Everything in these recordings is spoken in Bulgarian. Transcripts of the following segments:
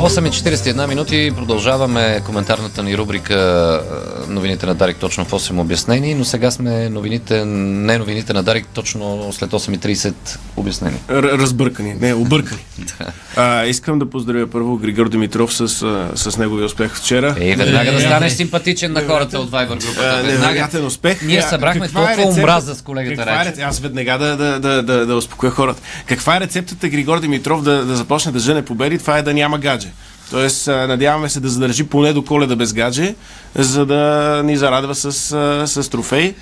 8.41 минути. Продължаваме коментарната ни рубрика новините на Дарик точно в 8 обяснени, но сега сме новините, не новините на Дарик точно след 8.30 обяснени. Р- разбъркани, не, объркани. а, искам да поздравя първо Григор Димитров с, с неговия успех вчера. Ей, веднага да станеш симпатичен на хората от Viber групата. Невероятен успех. Ние събрахме толкова омраза с колегата Речев. Аз веднага да, да, да, да, да успокоя хората. Каква е рецептата Григор Димитров да, да започне да жене победи? Това е да няма гадже. Тоест, надяваме се да задържи поне до коледа без гадже, за да ни зарадва с, с трофей.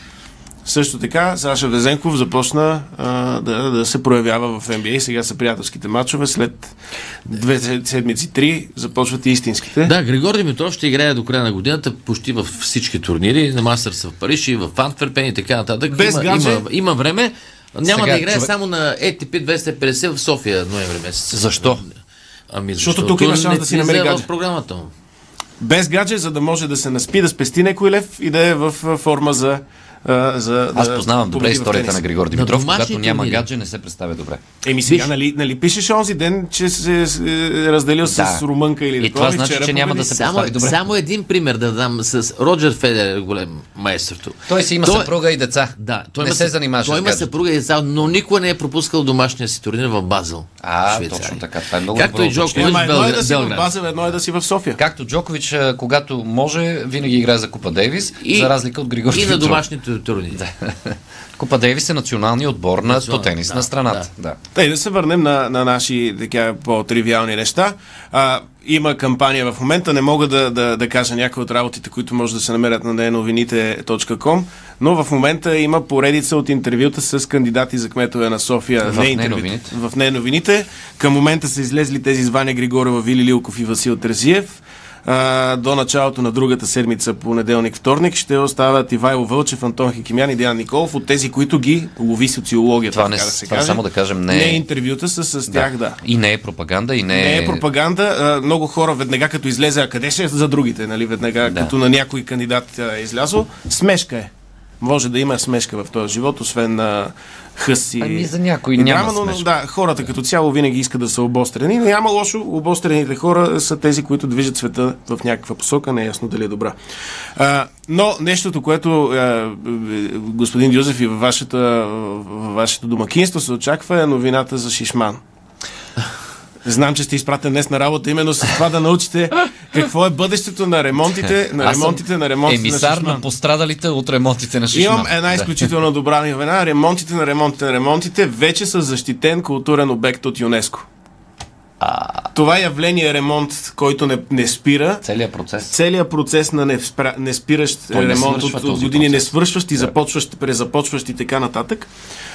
Също така, Саша Везенков започна а, да, да се проявява в NBA. Сега са приятелските матчове. След две седмици, три, започват и истинските. Да, Григор Димитров ще играе до края на годината почти във всички турнири. На Мастърс в Париж и в Антверпен и така нататък. Без има, гадже. има, има време. Няма Сега, да играе човек- само на ATP 250 в София ноември месец. Защо? Ами, Защото тук има шанс да си намери гадже. в програмата му. Без гадже, за да може да се наспи, да спести някой лев и да е в форма за. А, за Аз да познавам добре историята на Григор Димитров. домашни Когато няма турнири. гадже, не се представя добре. Еми сега, Виж- нали, нали пишеш онзи ден, че се е разделил с Да. румънка или И такова, това значи, че няма да се Само, представи добре. само един пример да дам с Роджер Федер, голем майсторто. Той си има Той- съпруга и деца. Да, той не има, се занимаваше Той с има съпруга и деца, но никога не е пропускал домашния си турнир в Базел. А, Швейцария. точно така. Това е много Както добро и Джокович е си в. Базел, едно е да си в София. Както Джокович, когато може, винаги играе за Купа Дейвис, за разлика от Григор И на Димитров. Домашните турнири. Купа Дейвис е националния отбор на по Национал- тенис да, на страната. Да. Тъй да се върнем на, на наши така по-тривиални неща. А, има кампания в момента, не мога да, да, да кажа някои от работите, които може да се намерят на deновините.com, но в момента има поредица от интервюта с кандидати за кметове на София. В не. В неновините. Към момента са излезли тези звания Григорова, Вили Лилков и Васил Терзиев. А, до началото на другата седмица, понеделник-вторник, ще остават Ивайло Вълчев, Антон Хикимян и Диан Николов от тези, които ги лови социологията. Това не да се това каже. само да кажем, не е- не е интервюта с, с тях, да. И не е пропаганда, и не, Не е пропаганда. А, много хора веднага като излезе, а къде ще е за другите, нали? Веднага Да. като на някой кандидат е излязъл. Смешка е. Може да има смешка в този живот, освен на хъс и... Ами за някой и няма драма, но, да, хората като цяло винаги искат да са обострени. Няма лошо. Обострените хора са тези, които движат света в някаква посока. Не е ясно дали е добра. А, но нещото, което а, господин Юзеф и във, вашата, във вашето домакинство се очаква е новината за Шишман. Знам, че сте изпратен днес на работа именно с това да научите какво е бъдещето на ремонтите, на Аз съм ремонтите, на ремонтите емисар на на, Шишман. пострадалите от ремонтите на Шишман. Имам една изключително добра новина. Ремонтите на ремонтите на ремонтите вече са защитен културен обект от ЮНЕСКО. Това явление ремонт, който не, не спира, Целият процес. целият процес на не, спра, не спиращ Той не ремонт от, от години, не процес. свършващ и започващ, презапочващ и така нататък.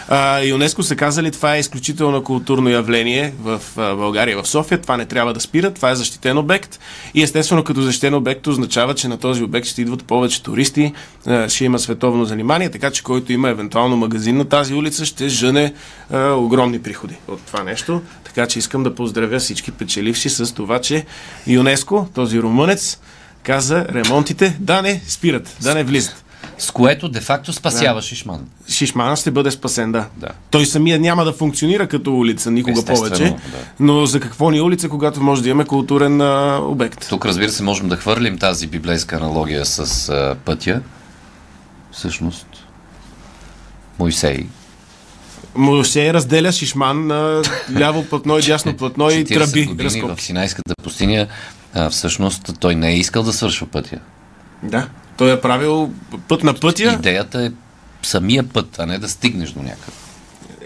А, ЮНЕСКО са казали, това е изключително културно явление в а, България, в София. Това не трябва да спира, това е защитен обект. И естествено, като защитен обект означава, че на този обект ще идват повече туристи, а, ще има световно занимание, така че който има евентуално магазин на тази улица, ще жъне а, огромни приходи от това нещо. Така че искам да поздравя всички печеливши с това, че ЮНЕСКО, този румънец, каза ремонтите да не спират, да не влизат. С което де-факто спасява Шишман. Шишмана ще бъде спасен, да. Да. Той самия няма да функционира като улица никога Естествено, повече, да. но за какво ни е улица, когато може да имаме културен а, обект? Тук, разбира се, можем да хвърлим тази библейска аналогия с а, пътя. Всъщност, Мойсей. Моше разделя Шишман на ляво платно и дясно платно и 40 тръби години в. Синайската пустиня, а, всъщност той не е искал да свършва пътя. Да, той е правил път на пътя. Идеята е самия път, а не да стигнеш до някъде.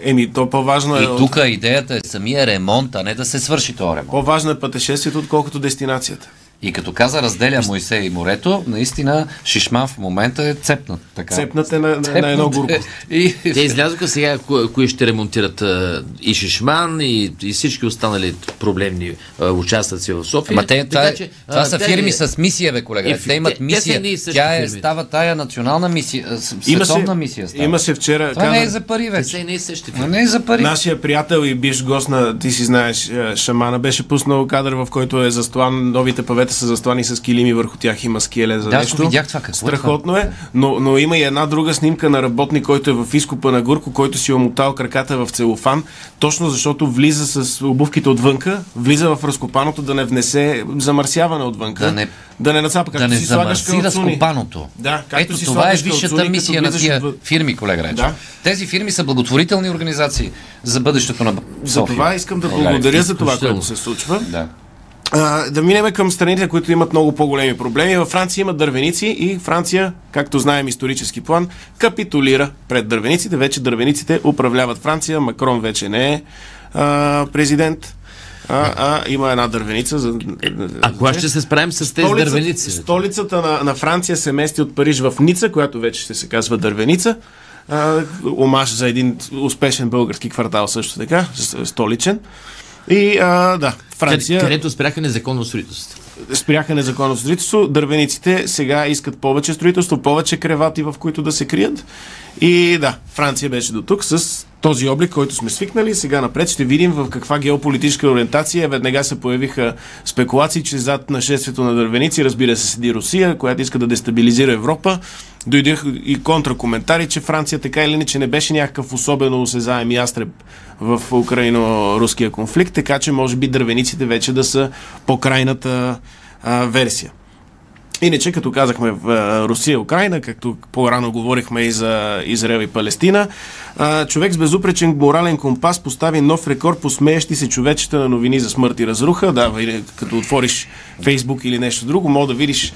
Еми, то по-важно е, И тук идеята е самия ремонт, а не да се свърши този ремонт. по-важно е пътешествието, отколкото дестинацията. И като каза разделя Мойсей и морето, наистина Шишман в момента е цепнат. Така. Цепнат е на, на, на едно Цепнат е. горко. И... Те излязоха сега, кои, кои ще ремонтират и Шишман, и, и всички останали проблемни а, участъци в София. Ама те, това, Така е, че, това а, са те- фирми с мисия, бе, колега. Те имат те- те мисия. същи Тя е, фирми. става тая национална мисия, световна мисия. Става. Имаше вчера. Това не е каза- за пари Те вече. и същи фирми. не е за пари. Нашия приятел и биш гост на, ти си знаеш, Шамана беше пуснал кадър, в който е застоан новите павета самолета са застлани с килими, върху тях има скеле за Да, нещо. видях това, какво е Страхотно е, но, но има и една друга снимка на работник, който е в изкупа на Гурко, който си е омотал краката в целофан, точно защото влиза с обувките отвънка, влиза в разкопаното да не внесе замърсяване отвънка. Да не- да не нацапа, както да не си слагаш разкопаното. Да, както Ето си това е висшата мисия на тия отвън. фирми, колега Речев. Да. Тези фирми са благотворителни организации за бъдещето на За София. това искам да България. благодаря за това, което се случва. Да. А, да минем към страните, които имат много по-големи проблеми. Във Франция има дървеници и Франция, както знаем исторически план, капитулира пред дървениците. Вече дървениците управляват Франция. Макрон вече не е а, президент. А, а има една дървеница. За, А кога ще се справим с тези дървеници? Столицата на, на Франция се мести от Париж в Ница, която вече ще се казва Дървеница. А, омаж за един успешен български квартал също така, столичен. И а, да, Франция Къде, където спряха незаконно строителство. спряха незаконно строителство. Дървениците сега искат повече строителство, повече кревати, в които да се крият. И да, Франция беше до тук с този облик, който сме свикнали. Сега напред ще видим в каква геополитическа ориентация веднага се появиха спекулации, че зад нашествието на дървеници, разбира се, седи Русия, която иска да дестабилизира Европа. Дойдеха и контракоментари, че Франция така или иначе не беше някакъв особено осезаем ястреб в украино-руския конфликт, така че може би дървениците вече да са по-крайната а, версия. Иначе, като казахме в Русия Украина, както по-рано говорихме и за Израел и Палестина, човек с безупречен морален компас постави нов рекорд по смеещи се човечета на новини за смърт и разруха. Да, като отвориш Фейсбук или нещо друго, мога да видиш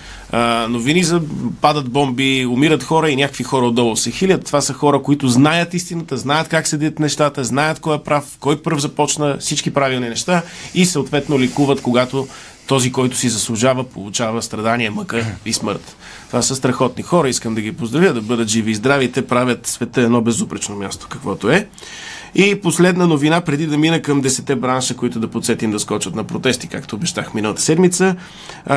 новини за падат бомби, умират хора и някакви хора отдолу се хилят. Това са хора, които знаят истината, знаят как седят нещата, знаят кой е прав, кой пръв започна всички правилни неща и съответно ликуват, когато този, който си заслужава, получава страдания, мъка и смърт. Това са страхотни хора. Искам да ги поздравя, да бъдат живи и здрави. Те правят света едно безупречно място, каквото е. И последна новина, преди да мина към 10 бранша, които да подсетим да скочат на протести, както обещах миналата седмица,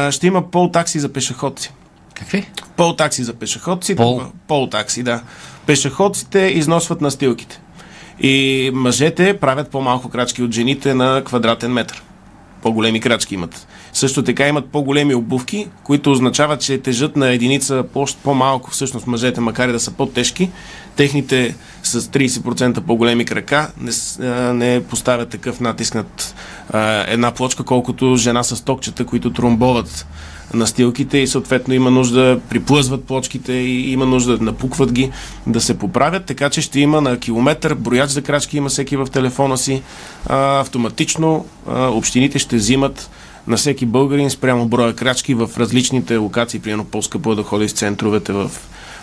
ще има пол такси за пешеходци. Какви? Пол такси за пешеходци. Пол? Пол такси, да. Пешеходците износват настилките. И мъжете правят по-малко крачки от жените на квадратен метър. По-големи крачки имат. Също така имат по-големи обувки, които означават, че тежат на единица по-малко всъщност мъжете, макар и да са по-тежки. Техните с 30% по-големи крака не, не поставят такъв натиск над а, една плочка, колкото жена с токчета, които тромбоват настилките и съответно има нужда, приплъзват плочките и има нужда да напукват ги, да се поправят, така че ще има на километър, брояч за крачки има всеки в телефона си, а, автоматично а, общините ще взимат на всеки българин спрямо броя крачки в различните локации, примерно по-скъпо е да ходиш в центровете в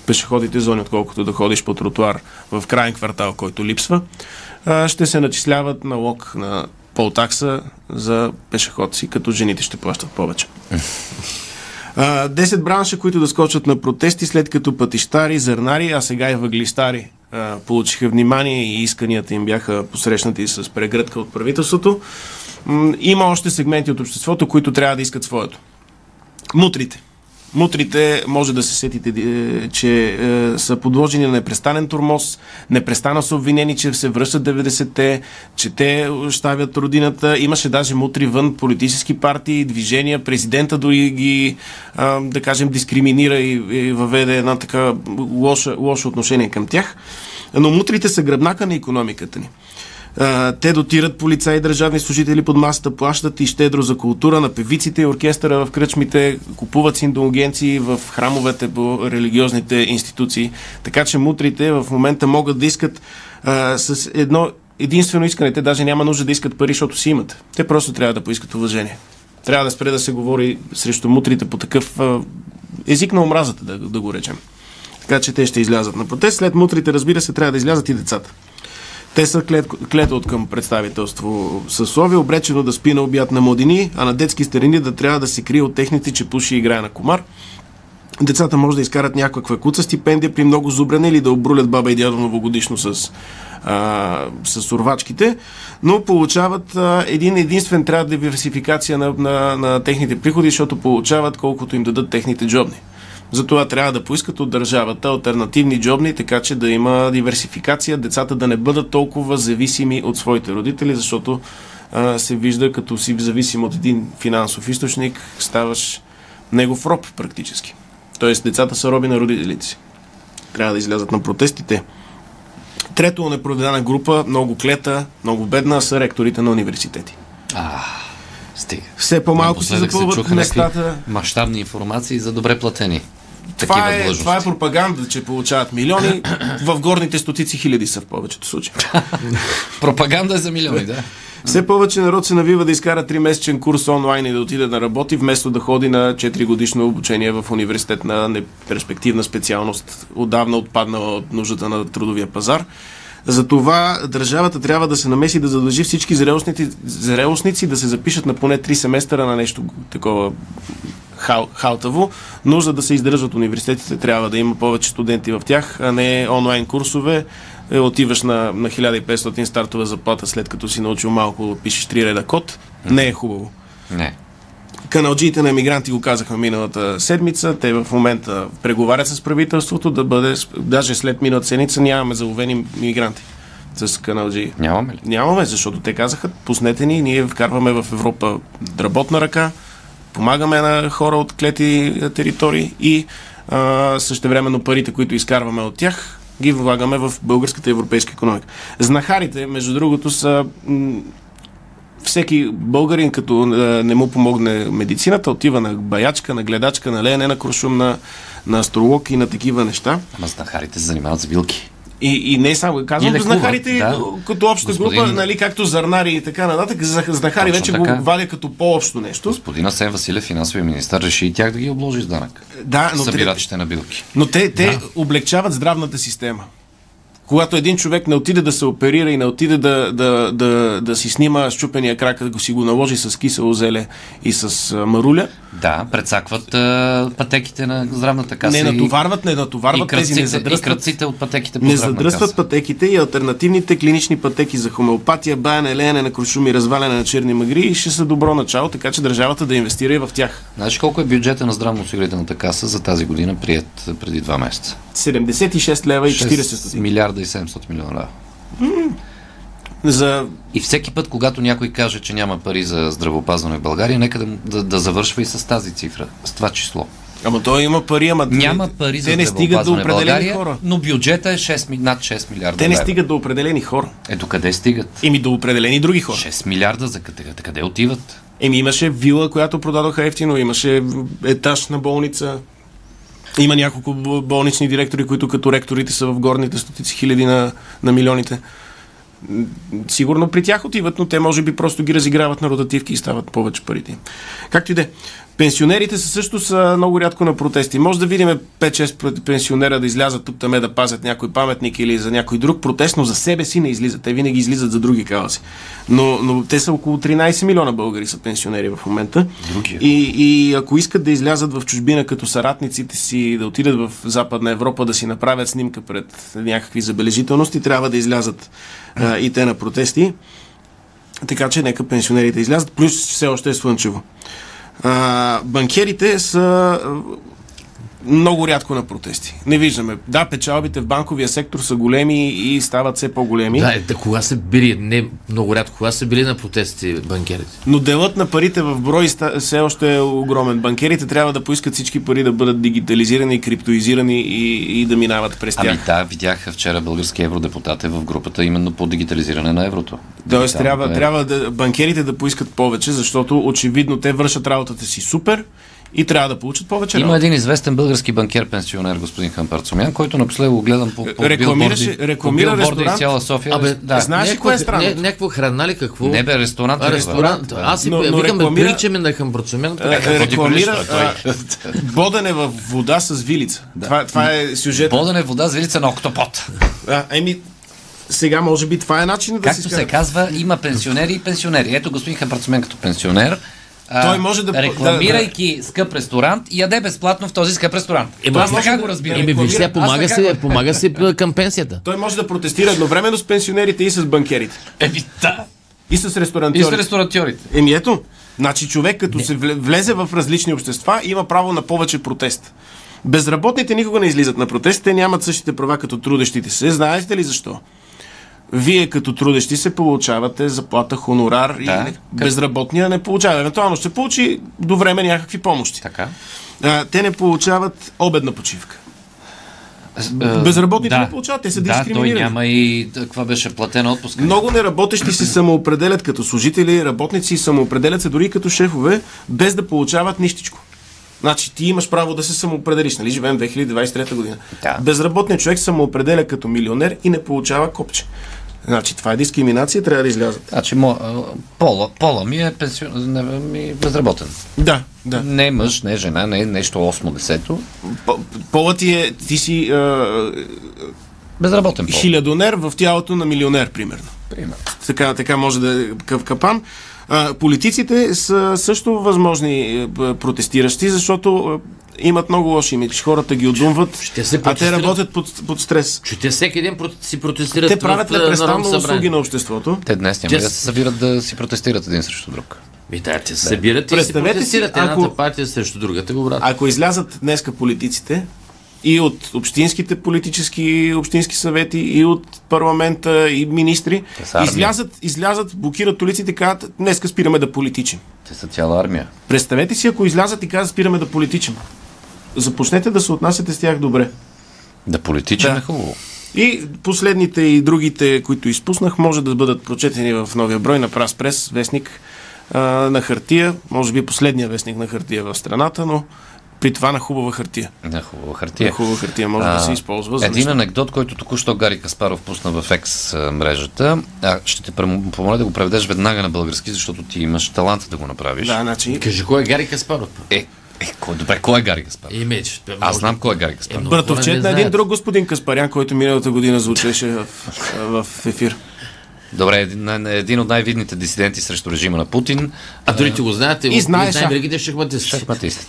пешеходите зони, отколкото да ходиш по тротуар в крайен квартал, който липсва, ще се начисляват налог на полтакса за пешеходци, като жените ще плащат повече. 10 бранша, които да скочат на протести, след като пътищари, зърнари, а сега и въглистари получиха внимание и исканията им бяха посрещнати с прегръдка от правителството. Има още сегменти от обществото, които трябва да искат своето. Мутрите. Мутрите, може да се сетите, е, че е, са подложени на непрестанен турмоз, непрестанно са обвинени, че се връщат 90-те, че те щавят родината. Имаше даже мутри вън политически партии, движения, президента дори ги, а, да кажем, дискриминира и, и въведе една така лоша, лошо отношение към тях. Но мутрите са гръбнака на економиката ни. Те дотират полицаи държавни служители под масата, плащат и щедро за култура на певиците и оркестъра в кръчмите, купуват си индулгенции в храмовете по религиозните институции. Така че мутрите в момента могат да искат а, с едно единствено искане. Те даже няма нужда да искат пари, защото си имат. Те просто трябва да поискат уважение. Трябва да спре да се говори срещу мутрите по такъв а, език на омразата, да, да го речем. Така че те ще излязат на протест. След мутрите, разбира се, трябва да излязат и децата. Те са клет, от към представителство съсловие, обречено да спи на обяд на младини, а на детски старини да трябва да се крие от техните, че пуши и играе на комар. Децата може да изкарат някаква куца стипендия при много зубране или да обрулят баба и дядо новогодишно с, а, с урвачките, но получават а, един единствен трябва диверсификация на, на, на техните приходи, защото получават колкото им дадат техните джобни. Затова трябва да поискат от държавата альтернативни джобни, така че да има диверсификация, децата да не бъдат толкова зависими от своите родители, защото а, се вижда като си зависим от един финансов източник, ставаш негов роб практически. Тоест децата са роби на родителите си. Трябва да излязат на протестите. Трето непроvedена група, много клета, много бедна, са ректорите на университети. А, стига. Все по-малко се запълват местата. някакви мащабни информации за добре платени. Това е, длъжности. това е пропаганда, че получават милиони. В горните стотици хиляди са в повечето случаи. Пропаганда е за милиони, да. Все повече народ се навива да изкара 3-месечен курс онлайн и да отиде да работи, вместо да ходи на 4 годишно обучение в университет на неперспективна специалност, отдавна отпаднала от нуждата на трудовия пазар. Затова държавата трябва да се намеси да задължи всички зрелостници, зрелостници да се запишат на поне 3 семестъра на нещо такова хал, халтаво, но за да се издържат университетите трябва да има повече студенти в тях, а не онлайн курсове. Е, отиваш на, на 1500 стартова заплата след като си научил малко пишеш 3 реда код. Не е хубаво. Не. Каналджиите на емигранти го казаха миналата седмица. Те в момента преговарят с правителството да бъде, даже след миналата седмица нямаме заловени мигранти с каналджии. Нямаме ли? Нямаме, защото те казаха, пуснете ни, ние вкарваме в Европа работна ръка, помагаме на хора от клети е, територии и а, същевременно парите, които изкарваме от тях, ги влагаме в българската европейска економика. Знахарите, между другото, са всеки българин, като е, не му помогне медицината, отива на баячка, на гледачка, на леене на куршум, на, на астролог и на такива неща. Ама знахарите се занимават с билки. И, и не само, казвам И знахарите да. като обща Господин- група, нали, както зарнари и така нататък, знахари Точно вече така. го вадя като по-общо нещо. Господин Асен Василев, финансовия министър, реши и тях да ги обложи с данък. Да, но, те, Събирачите на билки. но те, те облегчават здравната система. Когато един човек не отиде да се оперира и не отиде да, да, да, да си снима щупения крак, да го си го наложи с кисело зеле и с маруля, Да, прецакват а, пътеките на здравната каса. не и- натоварват, не натоварват и тези, не кръците, и задръстват. кръците от пътеките по Не задръстват каса. пътеките и альтернативните клинични пътеки за хомеопатия, баяне, леене на крушуми, разваляне на черни магри и ще са добро начало, така че държавата да инвестира и в тях. Знаеш колко е бюджета на здравноосигурителната каса за тази година, прият преди два месеца? 76 лева и 40 6 стотинки. милиарда и 700 милиона лева. За И всеки път, когато някой каже, че няма пари за здравеопазване в България, нека да, да, да завършва и с тази цифра, с това число. Ама той има пари, ама Няма пари за те не стигат до определени България, хора. но бюджета е 6, ми- над 6 милиарда Те не лева. стигат до определени хора. Е, до къде стигат? Еми до определени други хора. 6 милиарда за къде, къде отиват? Еми имаше вила, която продадоха ефтино, имаше етаж на болница. Има няколко болнични директори, които като ректорите са в горните стотици хиляди на, на милионите. Сигурно при тях отиват, но те може би просто ги разиграват на ротативки и стават повече парите. Както и да е. Пенсионерите са също са много рядко на протести. Може да видим 5-6 пр- пенсионера да излязат тук таме да пазят някой паметник или за някой друг протест, но за себе си не излизат. Те винаги излизат за други каузи. Но, но те са около 13 милиона българи са пенсионери в момента. Другия. И, и ако искат да излязат в чужбина като съратниците си, да отидат в Западна Европа, да си направят снимка пред някакви забележителности, трябва да излязат а, и те на протести. Така че нека пенсионерите излязат, плюс все още е слънчево. А, банкерите са много рядко на протести. Не виждаме. Да, печалбите в банковия сектор са големи и стават все по-големи. Да, е, да, кога са били, не много рядко, кога са били на протести банкерите? Но делът на парите в брой все още е огромен. Банкерите трябва да поискат всички пари да бъдат дигитализирани, криптоизирани и, и да минават през Ами тях. да, видях вчера български евродепутат е в групата именно по дигитализиране на еврото. Тоест трябва, е- трябва да, банкерите да поискат повече, защото очевидно те вършат работата си супер и трябва да получат повече Има работа. един известен български банкер, пенсионер, господин Хампарцумян, който напоследък го гледам по, по Рекламираше- билборди, рекламира по билборди ресторант. цяла София. Абе, да. знаеш ли кое е странното? ня- Някаква храна ли какво? Не бе, ресторант. А, е, ресторант. да. Аз си Но- но, но викам, рекламира- приличаме на Хампарцумен. Е, рекламира а, бодене в вода с вилица. Това, това е сюжет. Бодене вода с вилица на октопот. А, еми, сега може би това е начин да Както се казва, има пенсионери и пенсионери. Ето господин Хампарцумен като пенсионер. А, Той може да- Рекламирайки скъп ресторант, яде безплатно в този скъп ресторант. Ема, Аз може така да- го разбирам. Еми, виж Аз помага се, помага се към пенсията. Той може да протестира едновременно с пенсионерите и с банкерите. Еми, да. И с И с ресторантьорите. ресторантьорите. Еми ето, значи човек като се вле- влезе в различни общества, има право на повече протест. Безработните никога не излизат на протест, те нямат същите права като трудещите се. Знаете ли защо? Вие като трудещи се получавате заплата, хонорар Да. и безработния не получава. Евентуално ще получи до време някакви помощи. Така. А, те не получават обедна почивка. Безработните да. не получават, те са Да, той дискриминирани. няма и каква беше платена отпуска. Много неработещи се самоопределят като служители, работници самоопределят се дори и като шефове, без да получават нищичко. Значи ти имаш право да се самоопределиш, нали? Живеем 2023 година. Да. Безработният човек самоопределя като милионер и не получава копче. Значи това е дискриминация, трябва да излязат. Значи, мо, пола, пола ми е пенсион, не, ми безработен. Да, да. Не е мъж, не е жена, не е нещо 8-10. По- Полът ти е, ти си а, Безработен пол. хилядонер в тялото на милионер, примерно. Примерно. Така, така може да е къв капан. А, политиците са също възможни е, протестиращи, защото е, имат много лоши имидж. Хората ги отдумват, Ще се а те протестират. работят под, под стрес. Че те всеки ден си протестират Те правят непрестанно услуги на обществото. Те днес няма Те да се събират да си протестират един срещу друг. Ми, да, те се събират и си Представете си, протестират едната ако- партия срещу другата. Го брат. Ако излязат днеска политиците и от общинските политически общински съвети, и от парламента, и министри, излязат, излязат, блокират улиците и казват, днеска спираме да политичим. Те са цяла армия. Представете си, ако излязат и казват, спираме да политичим. Започнете да се отнасяте с тях добре. Да политичаме Да. е хубаво. И последните и другите, които изпуснах, може да бъдат прочетени в новия брой на Прас Прес, вестник а, на хартия, може би последния вестник на хартия в страната, но при това на хубава хартия. На хубава На хартия. хубава хартия може да А, се използва за Един нещо. анекдот, който току-що Гари Каспаров пусна в екс мрежата. А, ще те помоля да го преведеш веднага на български, защото ти имаш талант да го направиш. Да, значи, Кажи, кой е Гари Каспаров? Е, е, кой, добре, кой е Гари Каспаров? Имидж. Аз знам кой е Гари Каспаров. много хора братовчет на един друг господин Каспарян, който миналата година звучеше в, в ефир. Добре, един, един от най-видните дисиденти срещу режима на Путин. А дори ти го знаете. И знаеш, най-великите шахматисти. Шахматист.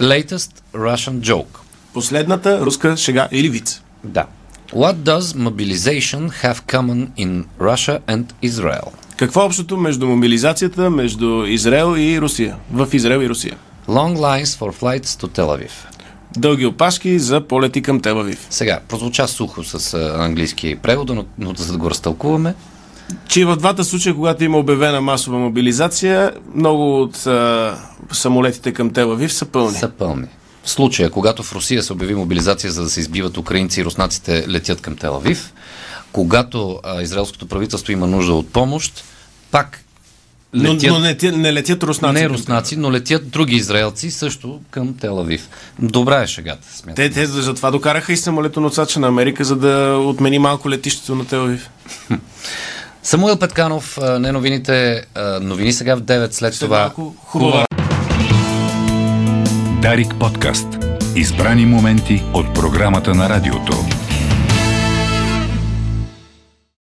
Latest Russian joke. Последната руска шега или виц. Да. What does mobilization have common in Russia and Israel? Какво е общото между мобилизацията между Израел и Русия? В Израел и Русия. Long lines for flights to Tel Aviv. Дълги опашки за полети към Телавив. Сега, прозвуча сухо с английски превод, но, но за да го разтълкуваме, че в двата случая, когато има обявена масова мобилизация, много от а, самолетите към Телавив са пълни. са пълни. В случая, когато в Русия се обяви мобилизация за да се избиват украинци и руснаците летят към Телавив, когато а, израелското правителство има нужда от помощ, пак летят, но не, те- не летят руснаци. не руснаци, но летят други израелци също към Телавив. Добра е шегата, смятам. Те, те затова докараха и самолетоносача на Америка, за да отмени малко летището на Телавив. Самуил Петканов, не новините, новини сега в 9, след След това малко хубава Дарик подкаст. Избрани моменти от програмата на радиото.